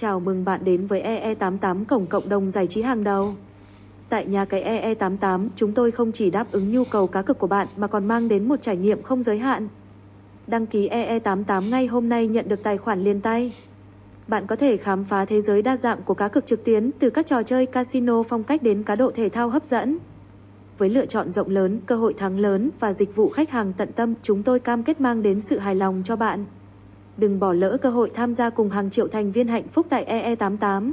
Chào mừng bạn đến với EE88 cổng cộng đồng giải trí hàng đầu. Tại nhà cái EE88, chúng tôi không chỉ đáp ứng nhu cầu cá cược của bạn mà còn mang đến một trải nghiệm không giới hạn. Đăng ký EE88 ngay hôm nay nhận được tài khoản liền tay. Bạn có thể khám phá thế giới đa dạng của cá cược trực tuyến từ các trò chơi casino phong cách đến cá độ thể thao hấp dẫn. Với lựa chọn rộng lớn, cơ hội thắng lớn và dịch vụ khách hàng tận tâm, chúng tôi cam kết mang đến sự hài lòng cho bạn. Đừng bỏ lỡ cơ hội tham gia cùng hàng triệu thành viên hạnh phúc tại EE88.